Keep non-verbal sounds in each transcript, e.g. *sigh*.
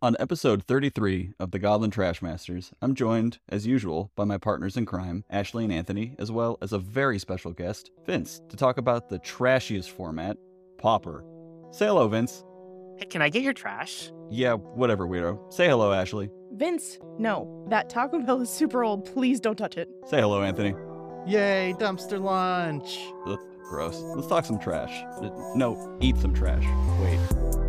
On episode 33 of the Goblin Trash Masters, I'm joined, as usual, by my partners in crime, Ashley and Anthony, as well as a very special guest, Vince, to talk about the trashiest format, Pauper. Say hello, Vince. Hey, can I get your trash? Yeah, whatever, weirdo. Say hello, Ashley. Vince, no. That Taco Bell is super old. Please don't touch it. Say hello, Anthony. Yay, dumpster lunch. Ugh, gross. Let's talk some trash. No, eat some trash. Wait.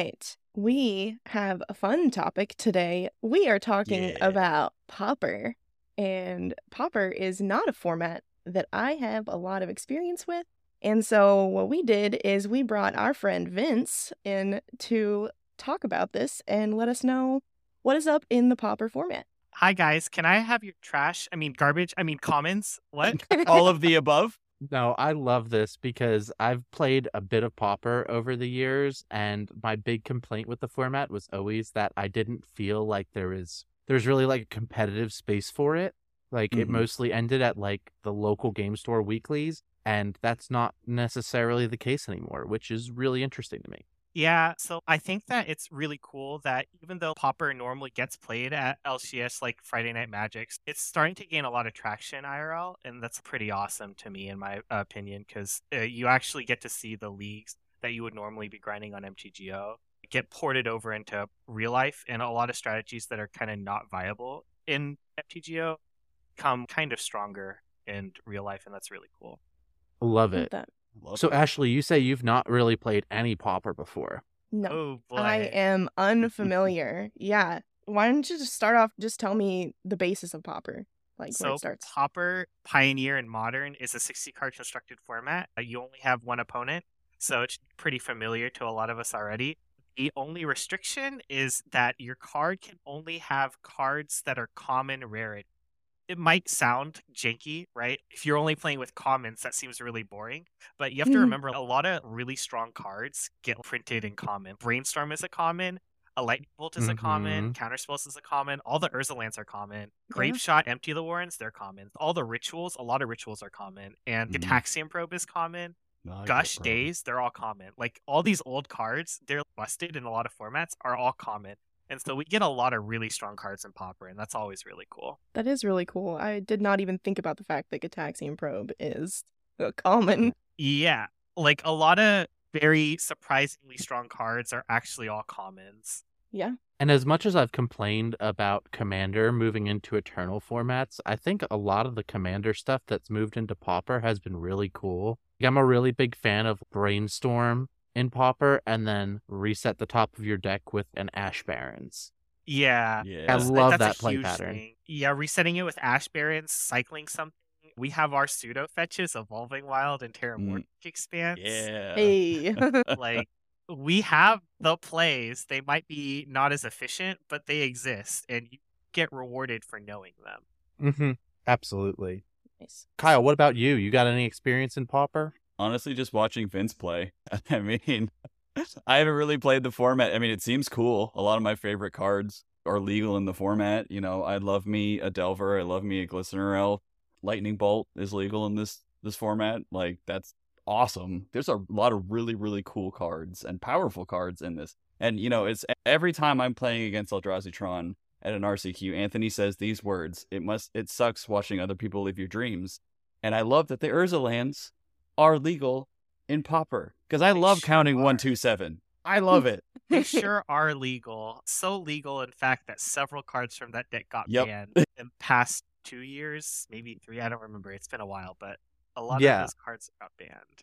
Right. We have a fun topic today. We are talking Yeah. about Pauper. And Pauper is not a format that I have a lot of experience with. And so what we did is we brought our friend Vince in to talk about this and let us know what is up in the Pauper format. Hi guys, can I have your trash? I mean garbage. I mean comments? What? *laughs* All of the above? No, I love this because I've played a bit of Pauper over the years, and my big complaint with the format was always that I didn't feel like there is there's really like a competitive space for it. Like it Mhm. mostly ended at like the local game store weeklies, and that's not necessarily the case anymore, which is really interesting to me. Yeah, so I think that it's really cool that even though Pauper normally gets played at LGS like Friday Night Magics, it's starting to gain a lot of traction IRL, and that's pretty awesome to me, in my opinion, because uh, you actually get to see the leagues that you would normally be grinding on MTGO get ported over into real life, and a lot of strategies that are kind of not viable in MTGO come kind of stronger in real life, and that's really cool. Love Love it. that. Love So it. Ashley, you say you've not really played any Pauper before. No. Oh boy. I am *laughs* unfamiliar. yeah. Why don't you just start off just tell me the basis of Pauper? Like where so it starts. Pauper, Pioneer, and Modern is a 60 card constructed format. Uh, You only have one opponent, so it's pretty familiar to a lot of us already. The only restriction is that your card can only have cards that are common rarity. It might sound janky, right? If you're only playing with commons, that seems really boring. But you have to Mhm. remember a lot of really strong cards get printed in common. Brainstorm is a common, a lightning bolt is a common, counterspells is a common, all the Urza lands are common. Grape shot, empty the warrens, they're common. All the rituals, a lot of rituals are common. And Mhm. Gitaxian probe is common. Not Gush days, they're all common. Like all these old cards, they're busted in a lot of formats, are all common. And so we get a lot of really strong cards in Pauper, and that's always really cool. That is really cool. I did not even think about the fact that Gitaxian Probe is a common. *laughs* Yeah. Like a lot of very surprisingly strong cards are actually all commons. Yeah. And as much as I've complained about Commander moving into Eternal formats, I think a lot of the Commander stuff that's moved into Pauper has been really cool. I'm a really big fan of Brainstorm in Pauper and then reset the top of your deck with an Ash Barrens. Yeah. Yeah. I That's- love that's a that play huge pattern. thing. Yeah, resetting it with Ash Barrens, cycling something. We have our pseudo fetches, Evolving Wild and Terramorphic Expanse. Yeah. Hey. *laughs* like we have the plays. They might be not as efficient, but they exist, and you get rewarded for knowing them. Mm-hmm. Absolutely. nice. Kyle, what about you? You got any experience in Pauper? Honestly just watching Vince play. *laughs* I mean, I haven't really played the format. I mean, it seems cool. A lot of my favorite cards are legal in the format. You know, I love me a Delver. I love me a Glistener Elf. Lightning Bolt is legal in this this format. Like that's awesome. There's a lot of really really cool cards and powerful cards in this. And you know, it's every time I'm playing against Eldrazi Tron at an RCQ, Anthony says these words. It must it sucks watching other people live your dreams. And I love that the Urza lands are legal in Pauper because I They love sure counting are. one two seven. I love it. *laughs* They sure are legal. So legal, in fact, that several cards from that deck got Yep. banned in the past two years, maybe three. I don't remember. It's been a while, but a lot Yeah. of those cards got banned.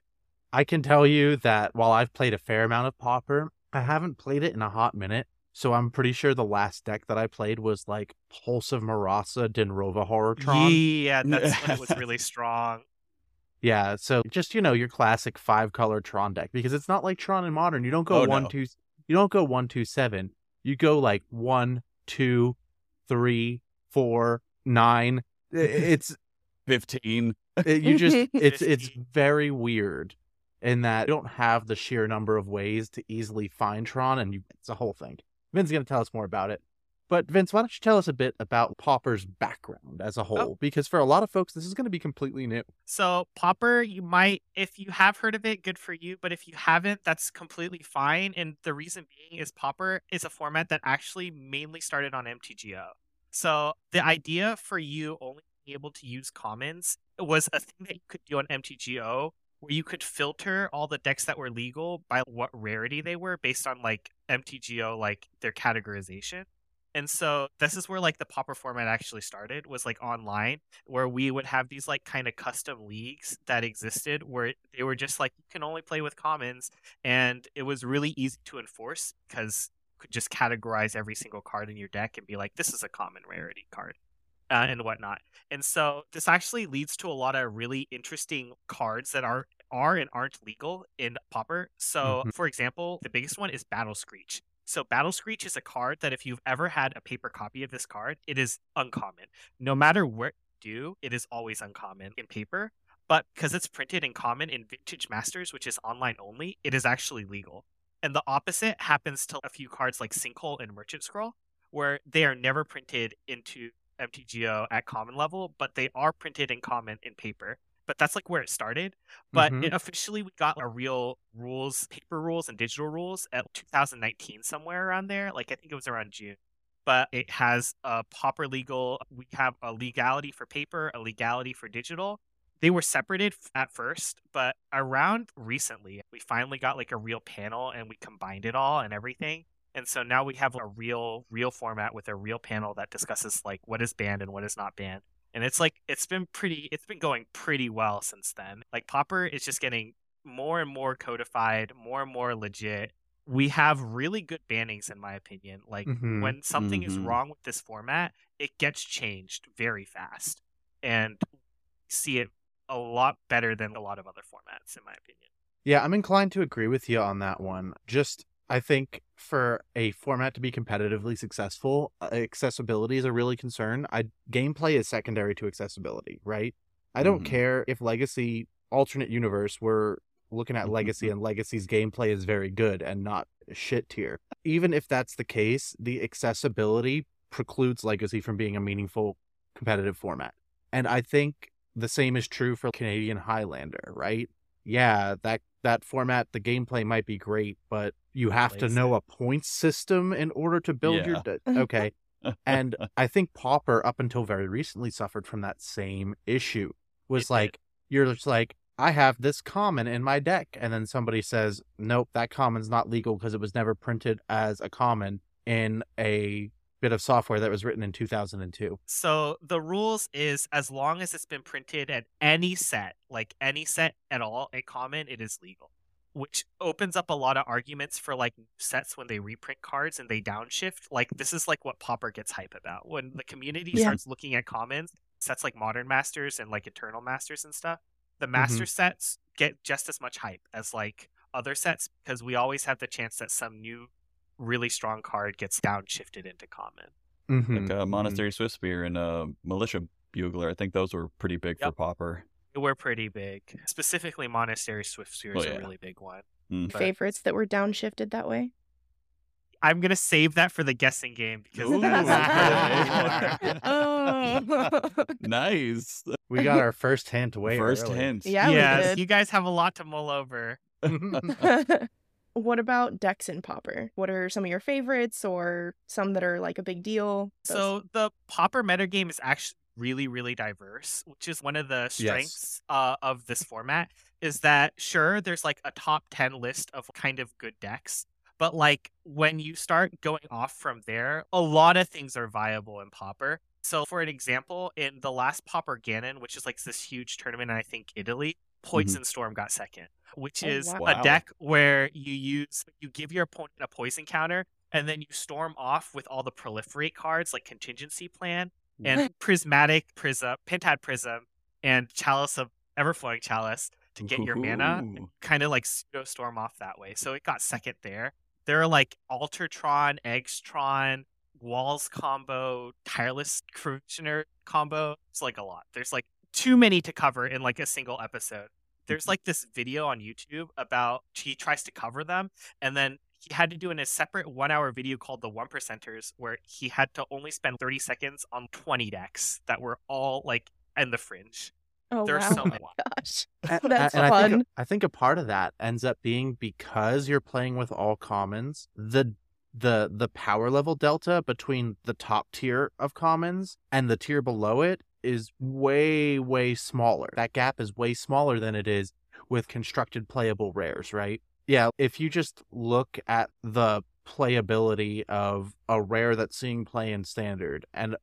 I can tell you that while I've played a fair amount of Pauper, I haven't played it in a hot minute. So I'm pretty sure the last deck that I played was like Pulse of Murasa Dinrova Horrortron. Yeah, that's when it was *laughs* really strong. Yeah, so just you know your classic five color Tron deck because it's not like Tron in Modern. You don't go Oh, one no. two. You don't go one two seven. You go like one two, three four nine. *laughs* It's Fifteen. it- you just *laughs* it's it's very weird. in that you don't have the sheer number of ways to easily find Tron, and you, it's a whole thing. Vince's going to tell us more about it. But Vince, why don't you tell us a bit about Pauper's background as a oh. whole? Oh. Because for a lot of folks, this is going to be completely new. So Pauper, you might, if you have heard of it, good for you. But if you haven't, that's completely fine. And the reason being is Pauper is a format that actually mainly started on MTGO. So the idea for you only being able to use commons was a thing that you could do on MTGO where you could filter all the decks that were legal by what rarity they were based on like MTGO, like their categorization. And so this is where like the Pauper format actually started was like online where we would have these like kind of custom leagues that existed where they were just like you can only play with commons and it was really easy to enforce because could just categorize every single card in your deck and be like this is a common rarity card uh, and whatnot. And so this actually leads to a lot of really interesting cards that are are and aren't legal in Pauper. So, Mhm. for example, the biggest one is Battle Screech. So, Battle Screech is a card that if you've ever had a paper copy of this card, it is uncommon. No matter what you do, it is always uncommon in paper. But because it's printed in common in Vintage Masters, which is online only, it is actually legal. And the opposite happens to a few cards like Sinkhole and Merchant Scroll, where they are never printed into MTGO at common level, but they are printed in common in paper. But that's like where it started. But Mhm. it, officially, we got a real rules, paper rules, and digital rules at 2019, somewhere around there. Like I think it was around June. But it has a proper legal. We have a legality for paper, a legality for digital. They were separated at first, but around recently, we finally got like a real panel and we combined it all and everything. And so now we have a real, real format with a real panel that discusses like what is banned and what is not banned. And it's like it's been pretty, it's been going pretty well since then. Like Pauper is just getting more and more codified, more and more legit. We have really good bannings, in my opinion. Like Mhm. when something is Mhm. wrong with this format, it gets changed very fast, and see it a lot better than a lot of other formats, in my opinion. Yeah, I'm inclined to agree with you on that one. Just, I think for a format to be competitively successful, uh, accessibility is a really concern. I gameplay is secondary to accessibility, right? I don't Mhm. care if Legacy alternate universe we're looking at Legacy and Legacy's gameplay is very good and not shit tier. Even if that's the case, the accessibility precludes Legacy from being a meaningful competitive format. And I think the same is true for Canadian Highlander, right? Yeah, that that format, the gameplay might be great, but you have to know a point system in order to build your. Yeah. De- *laughs* okay, and I think Pauper, up until very recently, suffered from that same issue. Was It did. like you're just like, I have this common in my deck, and then somebody says, Nope, that common's not legal because it was never printed as a common in a bit of software that was written in 2002. So the rules is as long as it's been printed at any set, like any set at all, a common, it is legal. Which opens up a lot of arguments for like sets when they reprint cards and they downshift. Like this is like what Pauper gets hype about. When the community Yeah. starts looking at commons, sets like Modern Masters and like Eternal Masters and stuff, the master sets get just as much hype as like other sets because we always have the chance that some new really strong card gets downshifted into common. Mhm, like uh, mhm. Monastery Swiftspear and uh, Militia Bugler. I think those were pretty big for Pauper. We're pretty big. Specifically, Monastery Swiftspear is Oh, a really big one. Mm. But- Favorites that were downshifted that way. I'm gonna save that for the guessing game because Ooh, that is okay. oh. *laughs* nice. We got our first hint way First early. hint. Yeah, we yes, did. you guys have a lot to mull over. *laughs* *laughs* what about decks and Pauper? What are some of your favorites or some that are like a big deal? Those- So the Pauper metagame is actually really, really diverse, which is one of the strengths uh, of this format. Is that sure? There's like a top ten list of kind of good decks, but like when you start going off from there, a lot of things are viable in Pauper. So, for an example, in the last Paupergeddon, which is like this huge tournament, in, I think Italy, Poison Storm got second, which Oh, is wow. Wow. a deck where you use you give your opponent a poison counter, and then you storm off with all the proliferate cards like contingency plan and *laughs* prismatic prism, pentad prism, and chalice of everflowing chalice to get your mana kind of like pseudo storm off that way. So it got second there. There are like Altertron, Eggstron, Walls combo, Tireless Crutioner combo. It's like a lot. There's like too many to cover in like a single episode. there's like this video on YouTube about he tries to cover them, and then he had to do in a separate one hour video called the one percenters where he had to only spend 30 seconds on 20 decks that were all like in the fringe Oh there's wow. so oh many. my gosh. *laughs* A- a- That's and I fun. think, I think a part of that ends up being because you're playing with all commons, the the the power level delta between the top tier of commons and the tier below it is way way smaller. That gap is way smaller than it is with constructed playable rares, right? Yeah, if you just look at the playability of a rare that's seeing play in standard and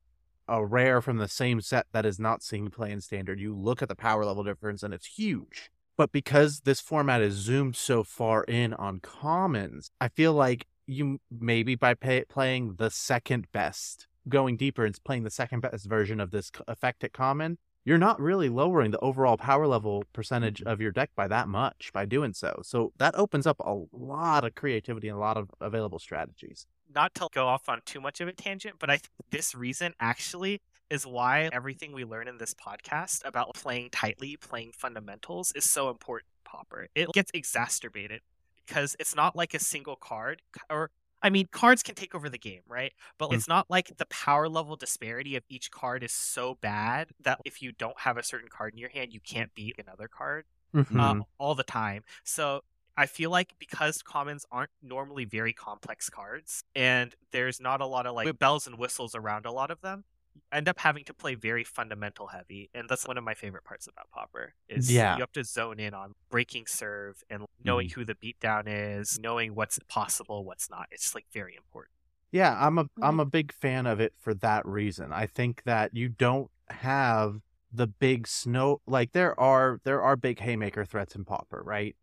a rare from the same set that is not seeing play in standard, you look at the power level difference and it's huge. But because this format is zoomed so far in on commons, I feel like you maybe by pay, playing the second best, going deeper and playing the second best version of this effect at common, you're not really lowering the overall power level percentage mm-hmm. of your deck by that much by doing so. So that opens up a lot of creativity and a lot of available strategies. not to go off on too much of a tangent, but I think this reason actually is why everything we learn in this podcast about playing tightly, playing fundamentals is so important, Pauper. It gets exacerbated because it's not like a single card or I mean, cards can take over the game, right? But Mm. it's not like the power level disparity of each card is so bad that if you don't have a certain card in your hand, you can't beat another card uh, all the time. So I feel like because commons aren't normally very complex cards, and there's not a lot of like bells and whistles around a lot of them, end up having to play very fundamental heavy, and that's one of my favorite parts about Pauper. Is Yeah. you have to zone in on breaking serve and knowing mm-hmm. who the beatdown is, knowing what's possible, what's not. It's like very important. Yeah, I'm a I'm a big fan of it for that reason. I think that you don't have the big snow like there are there are big haymaker threats in Pauper right?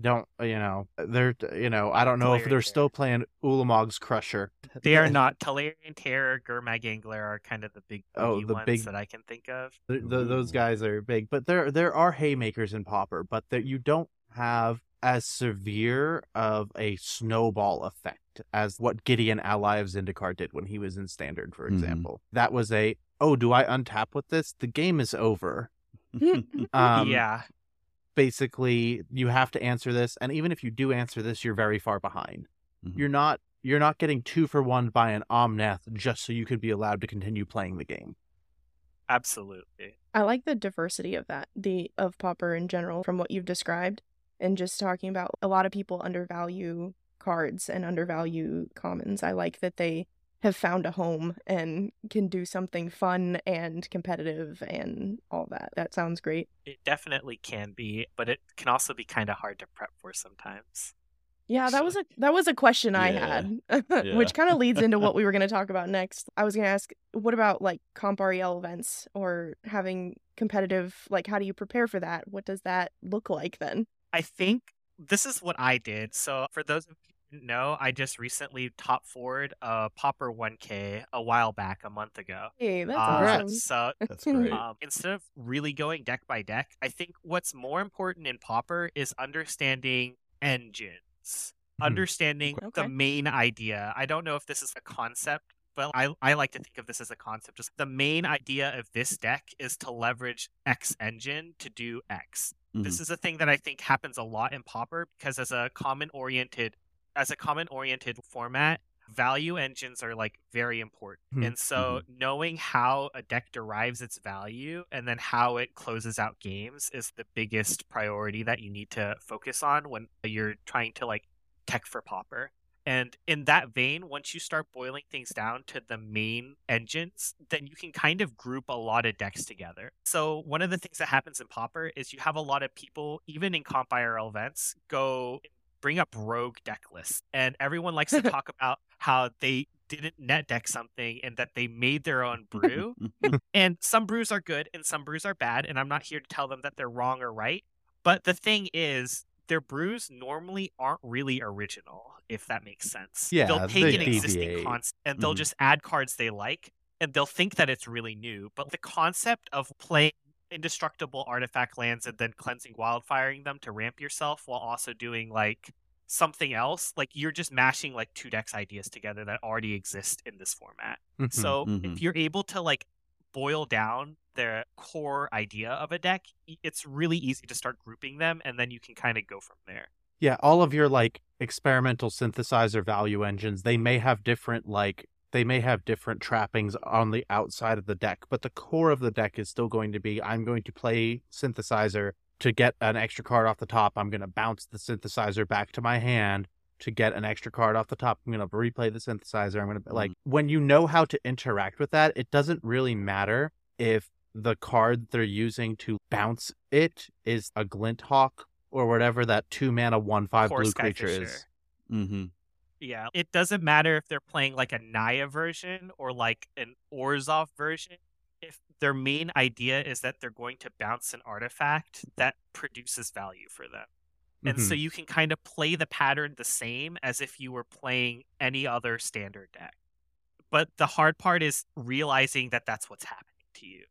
Don't you know they're you know I don't know if they're Terror. still playing Ulamog's Crusher. *laughs* They are not Tolarian Terror, Gurmag Angler are kind of the big Oh, the ones big- that I can think of. Th- th- those guys are big, but there there are haymakers in Pauper, but that you don't have as severe of a snowball effect as what Gideon Ally of Zendikar did when he was in Standard, for Mhm. example. That was a oh, do I untap with this? The game is over. *laughs* Um, yeah. Basically you have to answer this and even if you do answer this you're very far behind Mhm. you're not you're not getting two for one by an omnath just so you could be allowed to continue playing the game Absolutely. I like the diversity of that, the of Pauper in general, from what you've described, and just talking about a lot of people undervalue cards and undervalue commons. I like that they have found a home and can do something fun and competitive and all that. That sounds great. It definitely can be, but it can also be kind of hard to prep for sometimes. Yeah, that was a that was a question I had, *laughs* Yeah. which kind of leads into what we were *laughs* going to talk about next. I was going to ask, what about like comp REL events or having competitive? Like, how do you prepare for that? What does that look like then? I think this is what I did. So for those of you who didn't know, I just recently top forward a Pauper 1K a while back, a month ago. Hey, that's Uh, awesome. so That's great. um, instead of really going deck by deck, I think what's more important in Pauper is understanding engines, Mhm. understanding Okay. the main idea. I don't know if this is a concept, but I, I like to think of this as a concept. Just the main idea of this deck is to leverage X engine to do X. This is a thing that I think happens a lot in Pauper because as a common oriented as a common oriented format, value engines are like very important. Hmm. And so knowing how a deck derives its value and then how it closes out games is the biggest priority that you need to focus on when you're trying to like tech for Pauper. And in that vein, once you start boiling things down to the main engines, then you can kind of group a lot of decks together. So one of the things that happens in Pauper is you have a lot of people, even in comp REL events, go bring up rogue deck lists. And everyone likes to *laughs* talk about how they didn't net deck something and that they made their own brew. *laughs* and some brews are good and some brews are bad. And I'm not here to tell them that they're wrong or right. But the thing is, their brews normally aren't really original, if that makes sense. Yeah, they'll take they an existing concept and they'll Mhm. just add cards they like and they'll think that it's really new. But the concept of playing indestructible artifact lands and then cleansing wildfiring them to ramp yourself while also doing like something else, like you're just mashing like two decks ideas together that already exist in this format. Mhm. So Mhm. if you're able to like boil down the core idea of a deck, it's really easy to start grouping them, and then you can kind of go from there. Yeah, all of your like experimental synthesizer value engines, they may have different like they may have different trappings on the outside of the deck, but the core of the deck is still going to be I'm going to play synthesizer to get an extra card off the top. I'm going to bounce the synthesizer back to my hand to get an extra card off the top. I'm going to replay the synthesizer. I'm going to like when you know how to interact with that, it doesn't really matter if the card they're using to bounce it is a glint hawk or whatever that two mana one five Core blue Sky creature Fisher. is. Mm-hmm. Yeah, it doesn't matter if they're playing like a Naya version or like an Orzhov version. If their main idea is that they're going to bounce an artifact that produces value for them. And so Mhm. you can kind of play the pattern the same as if you were playing any other standard deck. But the hard part is realizing that that's what's happening to you.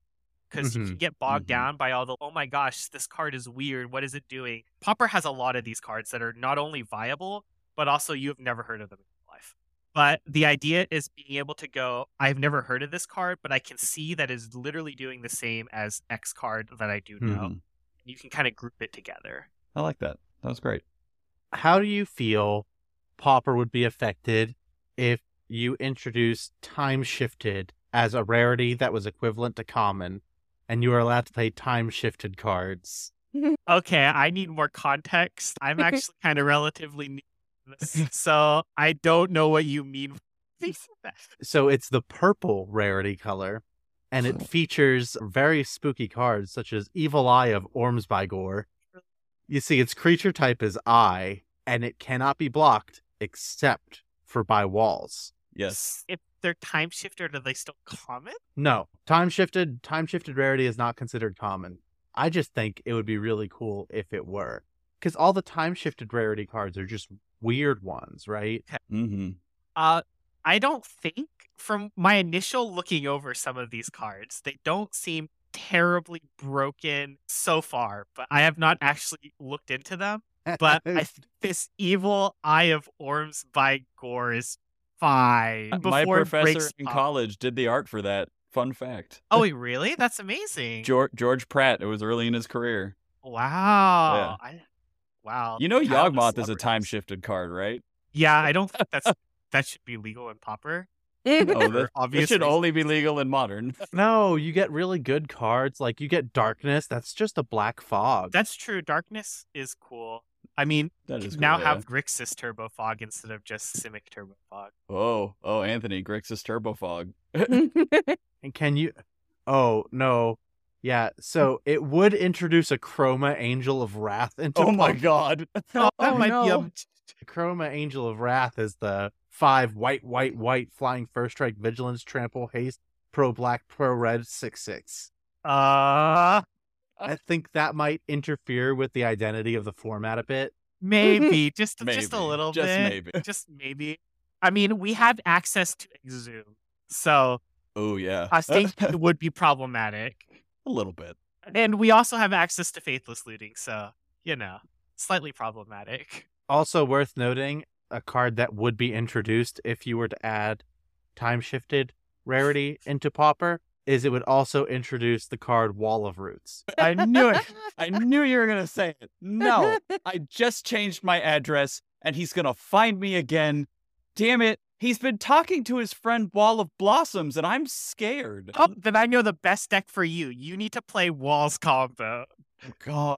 Because you can get bogged Mhm. down by all the, oh my gosh, this card is weird. What is it doing? Pauper has a lot of these cards that are not only viable, but also you have never heard of them in your life. But the idea is being able to go, I've never heard of this card, but I can see that is literally doing the same as X card that I do know. Mhm. You can kind of group it together. I like that. That was great. How do you feel Pauper would be affected if you introduced time shifted as a rarity that was equivalent to common and you were allowed to play time shifted cards? *laughs* Okay, I need more context. I'm actually kind of relatively new. To this, *laughs* So I don't know what you mean. *laughs* So it's the purple rarity color, and it oh. features very spooky cards such as Evil Eye of Orms-by-Gore. You see, its creature type is Eye, and it cannot be blocked except for by walls. Yes. If they're time shifted, are they still common? No, time shifted, time shifted rarity is not considered common. I just think it would be really cool if it were, because all the time shifted rarity cards are just weird ones, right? Mm-hmm. Uh, I don't think from my initial looking over some of these cards, they don't seem terribly broken so far, but I have not actually looked into them. But I *laughs* think this evil Eye of Orms by Gore is fine. My before it professor in up. college did the art for that. Fun fact. Oh, wait, *laughs* really? That's amazing. George, George Pratt. It was early in his career. Wow. I, wow. You know, Countless Yawgmoth is a time shifted card, right? Yeah, I don't think that's that should be legal in Pauper. Oh, for that, it should only be legal in modern. *laughs* No, you get really good cards. Like you get darkness. That's just a black fog. That's true. Darkness is cool. I mean, That you is can now cool, yeah. have Grixis Turbo Fog instead of just Simic Turbo Fog. Oh, oh, Anthony Grixis Turbo Fog. *laughs* And can you? Oh no, yeah. So it would introduce Akroma Angel of Wrath *laughs* into. Oh my god. *laughs* *laughs* Oh, that Oh, might be a no. Akroma Angel of Wrath is the five white, white, white flying first strike, vigilance, trample, haste, pro black, pro red, six six. uh I think that might interfere with the identity of the format a bit. maybe just just a Maybe. little Just bit. maybe. Just maybe. I mean, we have access to Exhume, so Oh yeah. I think it would be problematic. A little bit. And we also have access to Faithless Looting, so you know, slightly problematic. Also worth noting, a card that would be introduced if you were to add time shifted rarity into Pauper is it would also introduce the card Wall of Roots. *laughs* I knew it. I *laughs* knew you were gonna say it. No, *laughs* I just changed my address, and he's gonna find me again. Damn it! He's been talking to his friend Wall of Blossoms, and I'm scared. Oh, then I know the best deck for you. You need to play Walls combo. Oh, God.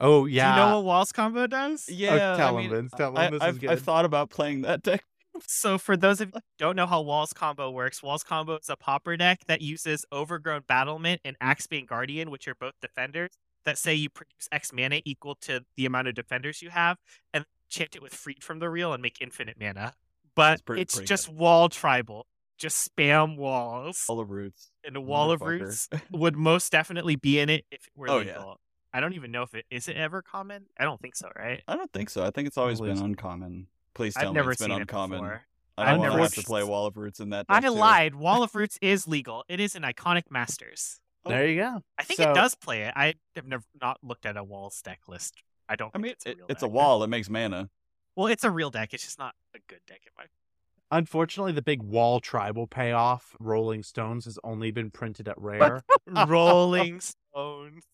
Oh yeah. Do you know what Walls combo does? Yeah. Oh, tell I him, mean, Vince, tell him I, this is I've, I've good. thought about playing that deck. *laughs* So for those of you who don't know how Walls combo works, Walls combo is a Pauper deck that uses Overgrown Battlement and Axebane Guardian, which are both defenders, that say you produce X mana equal to the amount of defenders you have, and chant it with Freed from the Real and make infinite mana. But That's pretty- it's pretty just wall tribal. Just spam walls. Wall of roots. And a wall of roots *laughs* would most definitely be in it if it were Oh, legal. yeah. I don't even know if it is it ever common. I don't think so, right? I don't think so. I think it's always believe been uncommon. Please I've tell never me it's been seen uncommon. it. I don't want to never have to play Wall of Roots in that. I deck, too. lied. Wall of *laughs* Roots is legal. It is an iconic masters. Oh. There you go. I think So- it does play it. I have never not looked at a walls deck list. I don't. I think mean, it's a, it, real it's a wall. It makes mana. Well, it's a real deck. It's just not a good deck in my. Unfortunately, the big wall tribal payoff, Rolling Stones, has only been printed at Rare. *laughs* Rolling *laughs* Stones.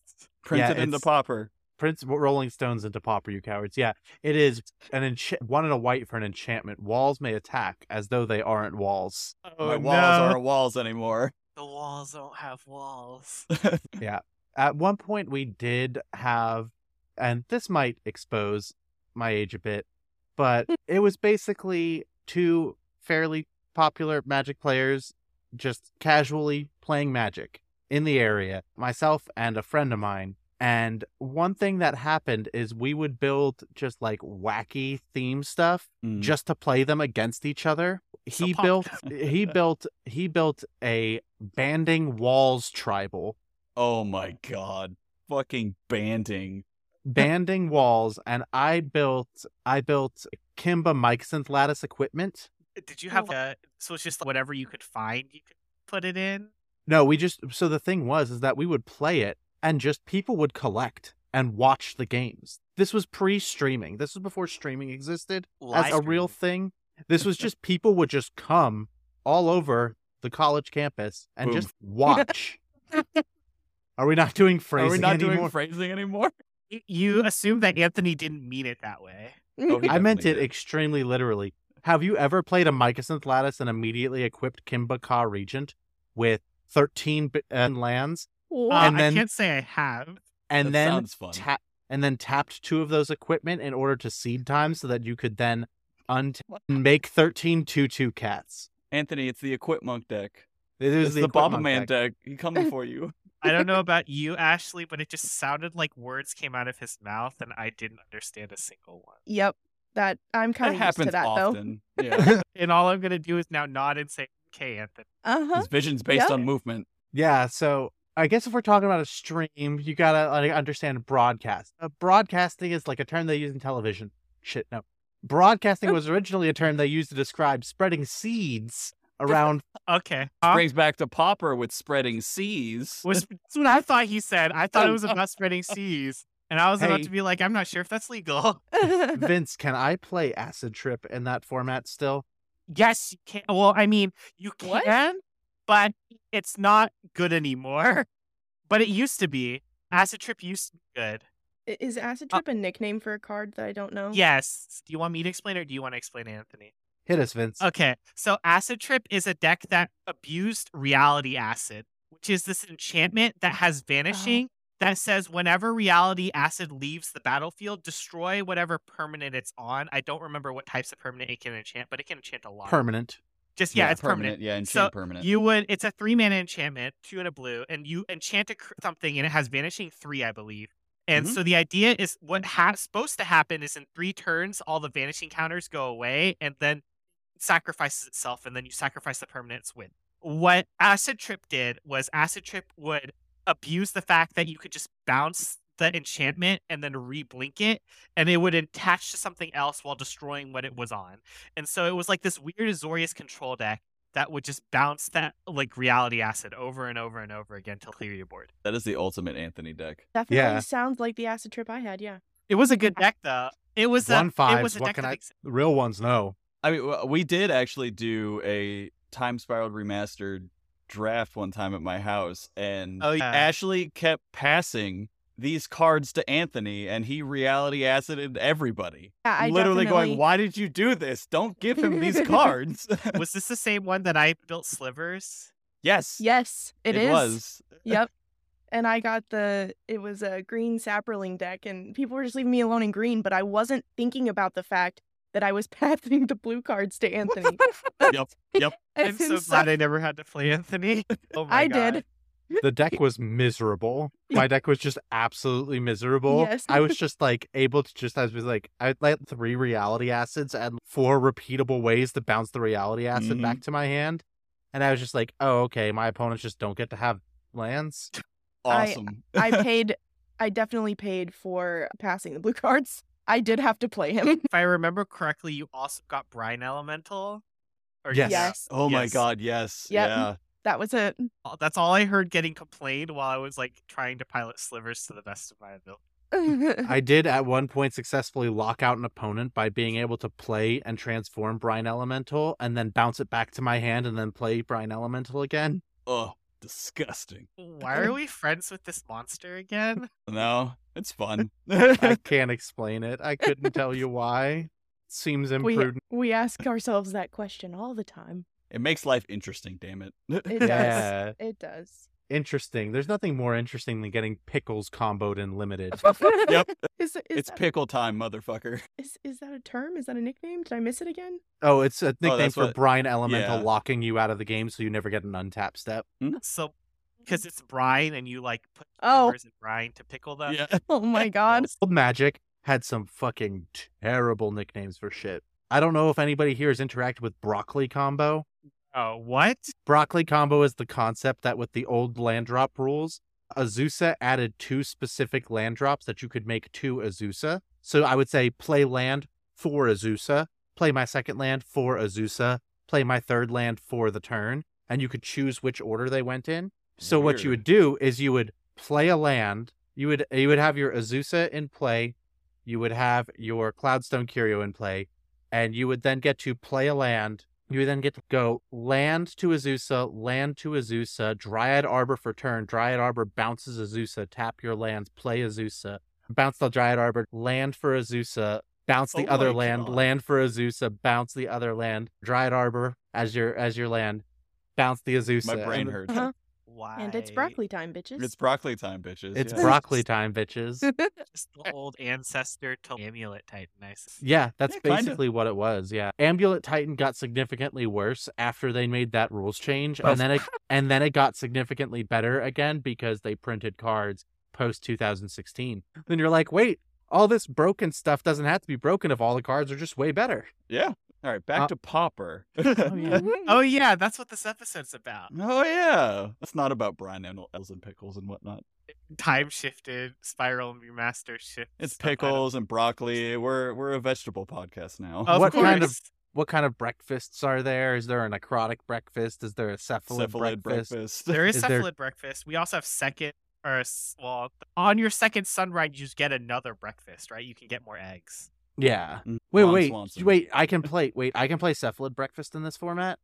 Printed into it's- Pauper. Prince Rolling Stones into Pauper, you cowards. Yeah, it is an encha- one in a white for an enchantment. Walls may attack as though they aren't walls. Oh, My walls no. aren't walls anymore. The walls don't have walls. *laughs* Yeah. At one point, we did have, and this might expose my age a bit, but *laughs* it was basically two fairly popular Magic players just casually playing Magic in the area, myself and a friend of mine. And one thing that happened is we would build just like wacky theme stuff Mm. just to play them against each other. He built *laughs* he built he built a banding walls tribal Oh my god. Fucking banding. *laughs* banding walls and I built I built Kemba mic synth lattice equipment. Uh, did you have a? So it's just whatever you could find, you could put it in. No, we just so the thing was is that we would play it and just people would collect and watch the games. This was pre-streaming. This was before streaming existed as a real thing. This was just *laughs* people would just come all over the college campus and Boom. just watch. *laughs* Are we not doing phrasing Are we not anymore? doing phrasing anymore? Y- You assume that Anthony didn't mean it that way. Oh, I meant definitely it did. extremely literally. Have you ever played a Mycosynth Lattice and immediately equipped Kemba Kha Regent with 13 bi- uh, lands Uh, And I then- can't say I have. and That then sounds fun. tap and then tapped two of those equipment in order to seed time so that you could then unt- make 13 2-2 cats. Anthony, it's the Equip Monk deck. It is It's the, Equip Baba Man deck. deck. He coming *laughs* for you. I don't know about you, Ashley, but it just sounded like words came out of his mouth, and I didn't understand a single one. Yep. That I'm kind of used to that though. Yeah. *laughs* And all I'm gonna do is now nod and say, "Okay, Anthony." Uh huh. His vision's based Yeah. on movement. Yeah, so I guess if we're talking about a stream, you gotta like, understand broadcast. Uh, broadcasting is like a term they use in television. Shit, no. Broadcasting was originally a term they used to describe spreading seeds around. Okay. Huh? Brings back to Pauper with spreading seas. Was that's what I thought he said. I thought it was *laughs* about spreading seas, and I was about to be like, "I'm not sure if that's legal." *laughs* *laughs* Vince, can I play Acid Trip in that format still? Yes, you can. Well, I mean, you What? can, but it's not good anymore. But it used to be. Acid Trip used to be good. Is Acid Uh, Trip a nickname for a card that I don't know? Yes. Do you want me to explain, or do you want to explain, Anthony? Hit us, Vince. Okay, so Acid Trip is a deck that abused Reality Acid, which is this enchantment that has vanishing that says whenever Reality Acid leaves the battlefield, destroy whatever permanent it's on. I don't remember what types of permanent it can enchant, but it can enchant a lot. Permanent. Just yeah, it's permanent. Yeah, enchant So permanent. You would it's a three mana enchantment, two and a blue, and you enchant a, cr- something and it has vanishing three, I believe. And Mhm. so the idea is what has supposed to happen is in three turns, all the vanishing counters go away, and then it sacrifices itself, and then you sacrifice the permanents with. What Acid Trip did was Acid Trip would abuse the fact that you could just bounce the enchantment and then re-blink it, and it would attach to something else while destroying what it was on. And so it was like this weird Azorius control deck that would just bounce that like reality acid over and over and over again to clear your board. that is the ultimate Anthony deck. Definitely Yeah. sounds like the Acid Trip I had. Yeah. It was a good deck though. It was a, One it was a What deck can I? makes- The real ones, no. I mean, we did actually do a Time Spiraled Remastered draft one time at my house, and Oh, yeah. Ashley kept passing these cards to Anthony, and he reality acided everybody. Yeah, I Literally definitely... going, "Why did you do this? Don't give him these *laughs* cards." was this the same one that I built slivers? yes, Yes, it, it is. was. *laughs* Yep. And I got the it was a green saproling deck, and people were just leaving me alone in green, but I wasn't thinking about the fact that I was *laughs* passing the blue cards to Anthony. *laughs* Yep, *laughs* yep. I'm so so- glad I never had to play Anthony. Oh my I God. did. The deck was miserable. My deck was just absolutely miserable. Yes. I was just like able to just I was like I let three reality acids and four repeatable ways to bounce the reality acid Mhm. back to my hand. And I was just like, oh okay, my opponents just don't get to have lands. I- Awesome. I paid I definitely paid for passing the blue cards. I did have to play him. If I *laughs* remember correctly, you also got Brine Elemental. Or Yes. Yes. oh my God, yes. Yep. Yeah. That was it. That's all I heard getting complained while I was like trying to pilot slivers to the best of my ability. *laughs* I did at one point successfully lock out an opponent by being able to play and transform Brine Elemental and then bounce it back to my hand and then play Brine Elemental again. Oh, disgusting. Why are we friends with this monster again? *laughs* No, it's fun. *laughs* I *laughs* can't explain it. I couldn't tell you why. Seems we imprudent. we ask ourselves that question all the time. it makes life interesting, damn it. It does. Yeah. It does. Interesting. There's nothing more interesting than getting pickles comboed and limited. *laughs* Yep. *laughs* Is, is it's that, pickle time, motherfucker. is, is that a term? Is that a nickname? Did I miss it again? Oh, it's a oh, nickname that's for what- Brine Elemental yeah. locking you out of the game so you never get an untap step. Hmm? So, because it's brine and you like put Oh. timbers in brine to pickle them. Yeah. *laughs* Oh my god. Old Magic had some fucking terrible nicknames for shit. I don't know if anybody here has interacted with Broccoli Combo. Oh, what? Broccoli Combo is the concept that with the old land drop rules, Azusa added two specific land drops that you could make to Azusa. So I would say play land for Azusa, play my second land for Azusa, play my third land for the turn, and you could choose which order they went in. So what you would do is you would play a land. You would you would have your Azusa in play, you would have your Cloudstone Curio in play, and you would then get to play a land. You then get to go land to Azusa, land to Azusa, Dryad Arbor for turn. Dryad Arbor bounces Azusa, tap your lands, play Azusa, bounce the Dryad Arbor, land for Azusa, bounce the Oh other land, God. land for Azusa, bounce the other land, Dryad Arbor as your as your land, bounce the Azusa. My brain and hurts. Uh-huh. Why? And it's broccoli time, bitches. It's broccoli time, bitches. It's yeah. broccoli *laughs* time, bitches. Just *laughs* the old ancestor to amulet titan. Nice. Yeah, that's Yeah, kinda. basically what it was. Yeah, Amulet Titan got significantly worse after they made that rules change, Of and then it and then it got significantly better again because they printed cards post 2016. Then you're like, wait, all this broken stuff doesn't have to be broken if all the cards are just way better. Yeah. All right, back Uh, to Pauper. *laughs* Oh, yeah. Oh *laughs* yeah, that's what this episode's about. Oh yeah, it's not about Brian and Els and pickles and whatnot. Time shifted, spiral remaster shift. It's stuff. Pickles and broccoli. We're we're a vegetable podcast now. Of What kind of- What kind of breakfasts are there? Is there a necrotic breakfast? Is there a cephalid, Cephalid breakfast? breakfast. There is, Is there- cephalid breakfast. We also have second or well on your second sunrise you just get another breakfast, right? You can get more eggs. Yeah. Mm, Wait, Ron wait, Swanson. wait. I can play. Wait, I can play cephalid breakfast in this format.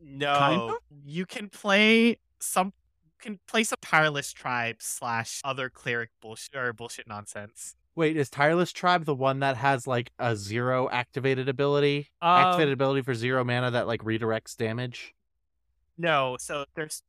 No, you can play some. You can play some tireless tribe slash other cleric bullshit or bullshit nonsense. Wait, is Tireless Tribe the one that has like a zero activated ability? Um, activated ability for zero mana that like redirects damage? No, so there's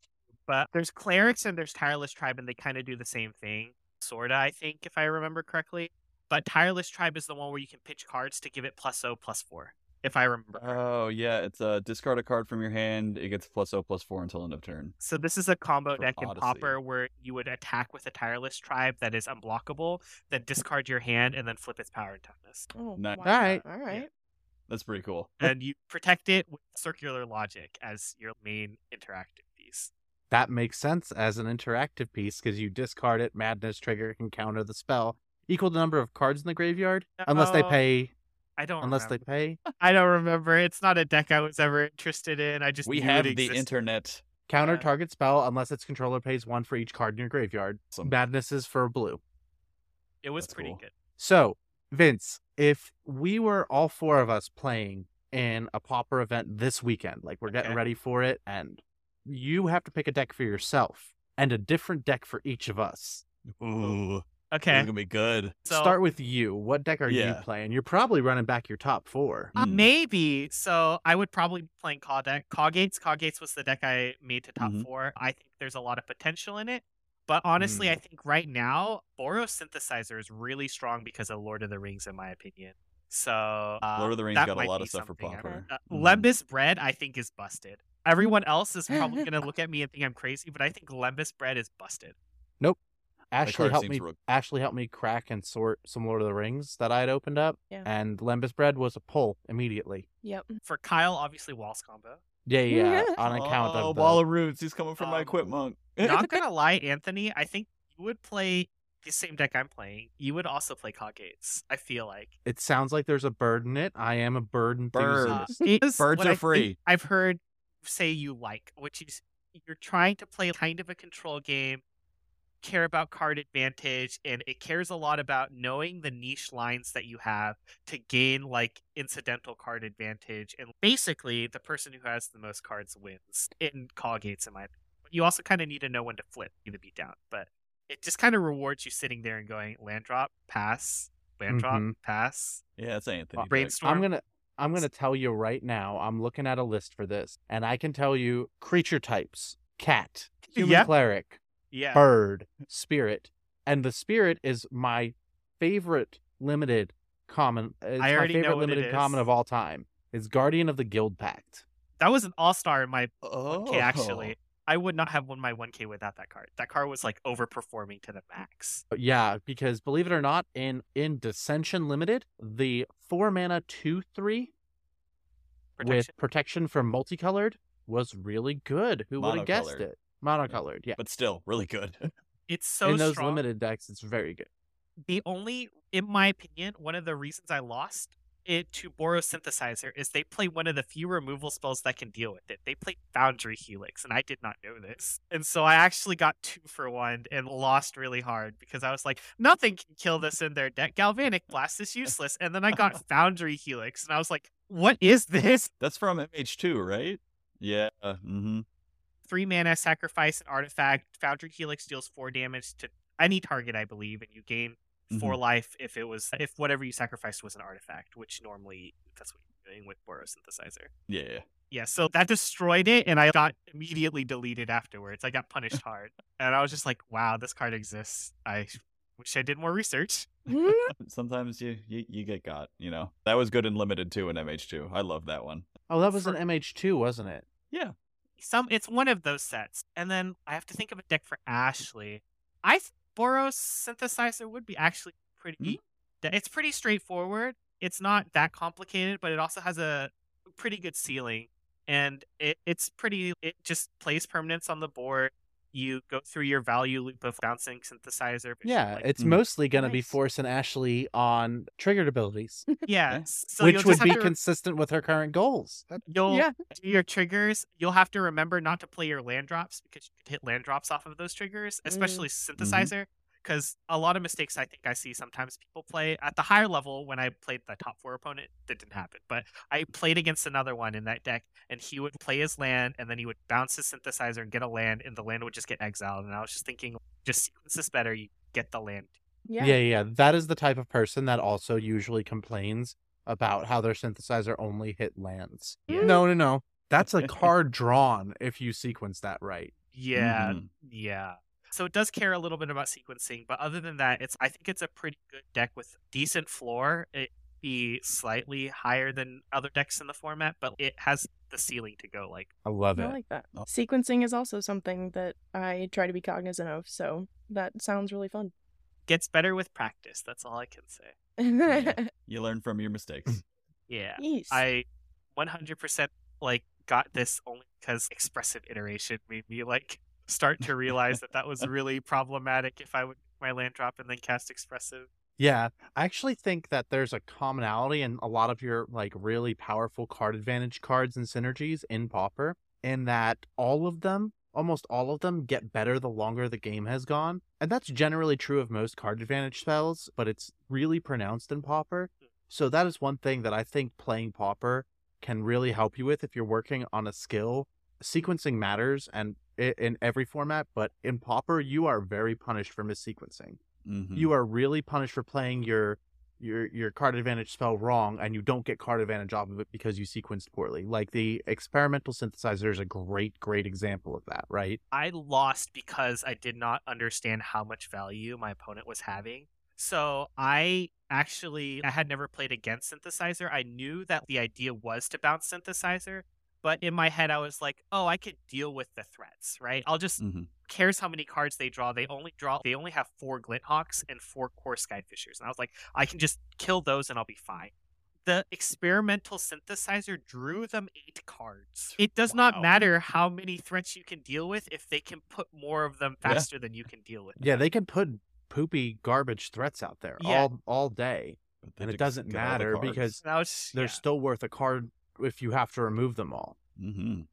but there's clerics and there's tireless tribe and they kind of do the same thing. Sorta, I think, if I remember correctly. But tireless tribe is the one where you can pitch cards to give it plus O plus four, if I remember. Oh yeah, it's a discard a card from your hand. It gets plus O plus four until end of turn. So this is a combo for deck in Pauper where you would attack with a tireless tribe that is unblockable, then discard your hand and then flip its power and toughness. Oh, Nice. wow. Alright. All right. That's pretty cool. *laughs* and you protect it with circular logic as your main interactive piece. That makes sense as an interactive piece because you discard it, madness trigger can counter the spell. Equal the number of cards in the graveyard, uh, unless they oh. pay. I don't Unless remember. they pay. *laughs* I don't remember. It's not a deck I was ever interested in. I just We knew have it the existed. internet. Counter Yeah. target spell unless its controller pays one for each card in your graveyard. Some- Madness is for blue. It was That's pretty cool. good. So, Vince, if we were all four of us playing in a Pauper event this weekend, like we're getting ready for it, and you have to pick a deck for yourself and a different deck for each of us. Ooh, Okay. it's gonna be good. So Start with you. What deck are Yeah. you playing? You're probably running back your top four. uh, Mm. maybe. So I would probably be playing Caw deck. Cawgates. Cawgates was the deck I made to top Mhm. four. I think there's a lot of potential in it. But honestly, Mm. I think right now, Boros Synthesizer is really strong because of Lord of the Rings, in my opinion. So uh, Lord of the Rings got a lot of stuff for something I- Uh, Mhm. Lembas Bread, I think, is busted. Everyone else is probably gonna *laughs* look at me and think I'm crazy, but I think Lembas Bread is busted. Ashley helped me. real- Ashley helped me crack and sort some Lord of the Rings that I had opened up, Yeah. and Lembas Bread was a pull immediately. Yep. For Kyle, obviously Walls combo. Yeah, yeah, *laughs* on account oh, of the, Wall of Roots. He's coming from my Um, Equip Monk. *laughs* Not gonna lie, Anthony, I think you would play the same deck I'm playing. You would also play Cawgates. I feel like. It sounds like there's a bird in it. I am a bird Bird. enthusiast. *laughs* Uh, is Birds what are I free. I've heard say you like, which is you're trying to play kind of a control game, care about card advantage and it cares a lot about knowing the niche lines that you have to gain like incidental card advantage and basically the person who has the most cards wins in Cawgates in my opinion. But you also kind of need to know when to flip to beat down. But it just kind of rewards you sitting there and going land drop, pass, land drop, Mhm. pass. Yeah, it's Anthony. deck. brainstorm. I'm gonna I'm gonna tell you right now. I'm looking at a list for this, and I can tell you creature types: cat, human Yeah. cleric, Yeah. bird, spirit, and the spirit is my favorite limited common. It's I my already know favorite what it limited common is. of all time. It's Guardian of the Guildpact. That was an all star in my Oh, 1K actually. I would not have won my 1K without that card. That card was like overperforming to the max. Uh, yeah, because believe it or not, in in Dissension Limited, the four mana two three with Protection. protection from multicolored was really good. Who would have guessed it? Monocolored, yeah. but still really good. *laughs* It's so in those strong. limited decks, it's very good. the only, in my opinion, one of the reasons I lost it to Boros Synthesizer is they play one of the few removal spells that can deal with it. They play Foundry Helix, and I did not know this. And so I actually got two for one and lost really hard because I was like, nothing can kill this in their deck. Galvanic Blast is useless. And then I got *laughs* Foundry Helix, and I was like, what is this? That's from MH2, right? Yeah. Mm-hmm. Three mana, sacrifice an artifact. Foundry Helix deals four damage to any target, I believe, and you gain 4 mm-hmm. life if it was if whatever you sacrificed was an artifact, which normally that's what you're doing with Boros Synthesizer. Yeah. Yeah, so that destroyed it, and I got immediately deleted afterwards. I got punished hard, and I was just like, "Wow, this card exists." I wish I did more research. *laughs* *laughs* Sometimes you, you you get got. You know that was good and limited too in MH2. I love that one. Oh, that was an MH2, wasn't it? Yeah. Some it's one of those sets, and then I have to think of a deck for Ashley. I th- Boros Synthesizer would be actually mm-hmm. pretty. It's pretty straightforward. It's not that complicated, but it also has a pretty good ceiling, and it, it's pretty. It just plays permanents on the board. You go through your value loop of bouncing synthesizer. Yeah, like- it's Mm. mostly going to be Nice. forcing Ashley on triggered abilities, *laughs* yeah. Yeah. So which would be to- consistent with her current goals. You'll Yeah. do your triggers. You'll have to remember not to play your land drops because you could hit land drops off of those triggers, especially synthesizer. Because a lot of mistakes I think I see sometimes people play at the higher level. When I played the top four opponent, that didn't happen. But I played against another one in that deck, and he would play his land, and then he would bounce his synthesizer and get a land, and the land would just get exiled. And I was just thinking, just sequence this better. You get the land. yeah. yeah, yeah, that is the type of person that also usually complains about how their synthesizer only hit lands. Yeah. No, no, no. That's a *laughs* card drawn if you sequence that right. Yeah, Mhm. Yeah. So it does care a little bit about sequencing, but other than that, it's I think it's a pretty good deck with decent floor. It be slightly higher than other decks in the format, but it has the ceiling to go like I love it. I like that. Oh. Sequencing is also something that I try to be cognizant of, so that sounds really fun. gets better with practice. That's all I can say. Yeah. *laughs* You learn from your mistakes. *clears throat* Yeah. Yes. I 100% like got this only because expressive iteration made me like start to realize that that was *laughs* really problematic if I would my land drop and then cast expressive. Yeah, I actually think that there's a commonality in a lot of your like really powerful card advantage cards and synergies in Pauper, in that all of them, almost all of them, get better the longer the game has gone. And that's generally true of most card advantage spells, but it's really pronounced in Pauper. Hmm. So that is one thing that I think playing Pauper can really help you with if you're working on a skill. Sequencing matters and in every format, but in Pauper, you are very punished for missequencing Mhm. you are really punished for playing your your your card advantage spell wrong and you don't get card advantage off of it because you sequenced poorly. Like the experimental synthesizer is a great great example of that, right? I lost because I did not understand how much value my opponent was having. So I actually I had never played against synthesizer. I knew that the idea was to bounce synthesizer, but in my head I was like, "Oh, I could deal with the threats, right? I'll just Mhm. cares how many cards they draw. They only draw they only have 4 Glinthawks and 4 Kor Skyfishers." And I was like, "I can just kill those and I'll be fine." The experimental synthesizer drew them 8 cards. It does not matter how many threats you can deal with if they can put more of them Yeah. faster than you can deal with. Yeah, they can put poopy garbage threats out there Yeah. all all day, But they and it doesn't get all the matter because That was they're yeah. still worth a card if you have to remove them all. Mhm.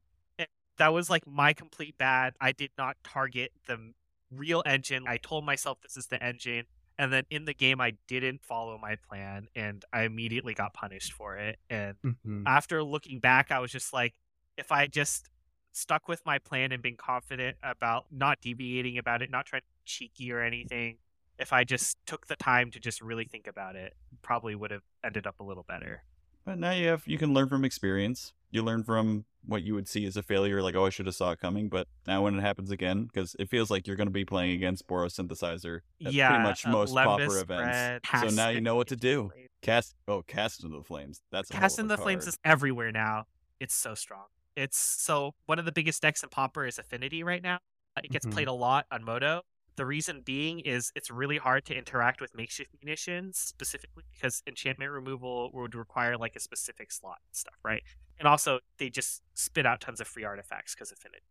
that was like my complete bad. I did not target the real engine. I told myself this is the engine. And then in the game, I didn't follow my plan and I immediately got punished for it. And Mhm. after looking back, I was just like, if I just stuck with my plan and been confident about not deviating about it, not trying to be cheeky or anything, if I just took the time to just really think about it, probably would have ended up a little better. But now you have you can learn from experience. You learn from what you would see as a failure, like oh I should have saw it coming. But now when it happens again, because it feels like you're going to be playing against Boros Synthesizer at yeah, pretty much most Lembas pauper spread, events. So now you know what to do. Flames. Cast oh cast into the flames. That's a Cast of in a the Flames is everywhere now. It's so strong. It's so one of the biggest decks in Pauper is Affinity right now. Uh, It gets Mhm. played a lot on Moto. The reason being is it's really hard to interact with makeshift munitions, specifically because enchantment removal would require like a specific slot and stuff, right? And also they just spit out tons of free artifacts because Affinity.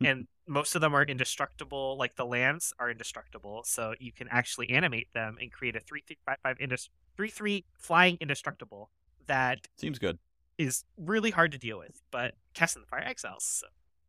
Hmm. And most of them are indestructible. Like the lands are indestructible, so you can actually animate them and create a three three five five indus- three three flying indestructible that Seems good. is really hard to deal with. But Cast in the Fire Exiles, so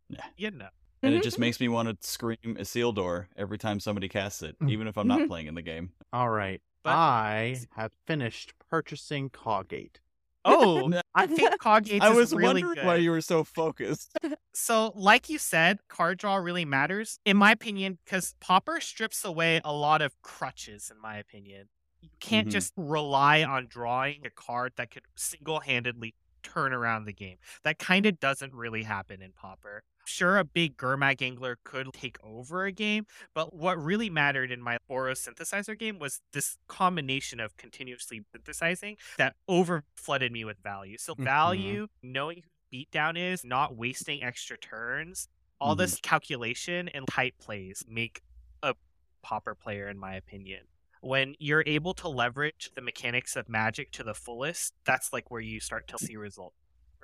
Yeah. you know. And it just makes me want to scream a seal door every time somebody casts it, Mm. even if I'm not playing in the game. All right. But- I have finished purchasing Cawgate. *laughs* Oh, I think Cawgates I was really wondering good. why you were so focused. *laughs* So, like you said, card draw really matters, in my opinion, because Pauper strips away a lot of crutches, in my opinion. You can't Mhm. just rely on drawing a card that could single handedly turn around the game. That kind of doesn't really happen in Pauper. Sure, a big Gurmag Angler could take over a game, but what really mattered in my Boros synthesizer game was this combination of continuously synthesizing that over flooded me with value. So, Mhm. value, knowing who beatdown is, not wasting extra turns, all Mhm. this calculation and tight plays make a Pauper player, in my opinion. When you're able to leverage the mechanics of magic to the fullest, that's like where you start to see results.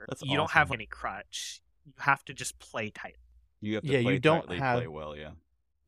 That's you don't have any crutch. You have to just play tight. You have to Yeah, you don't tightly, have- play well, yeah.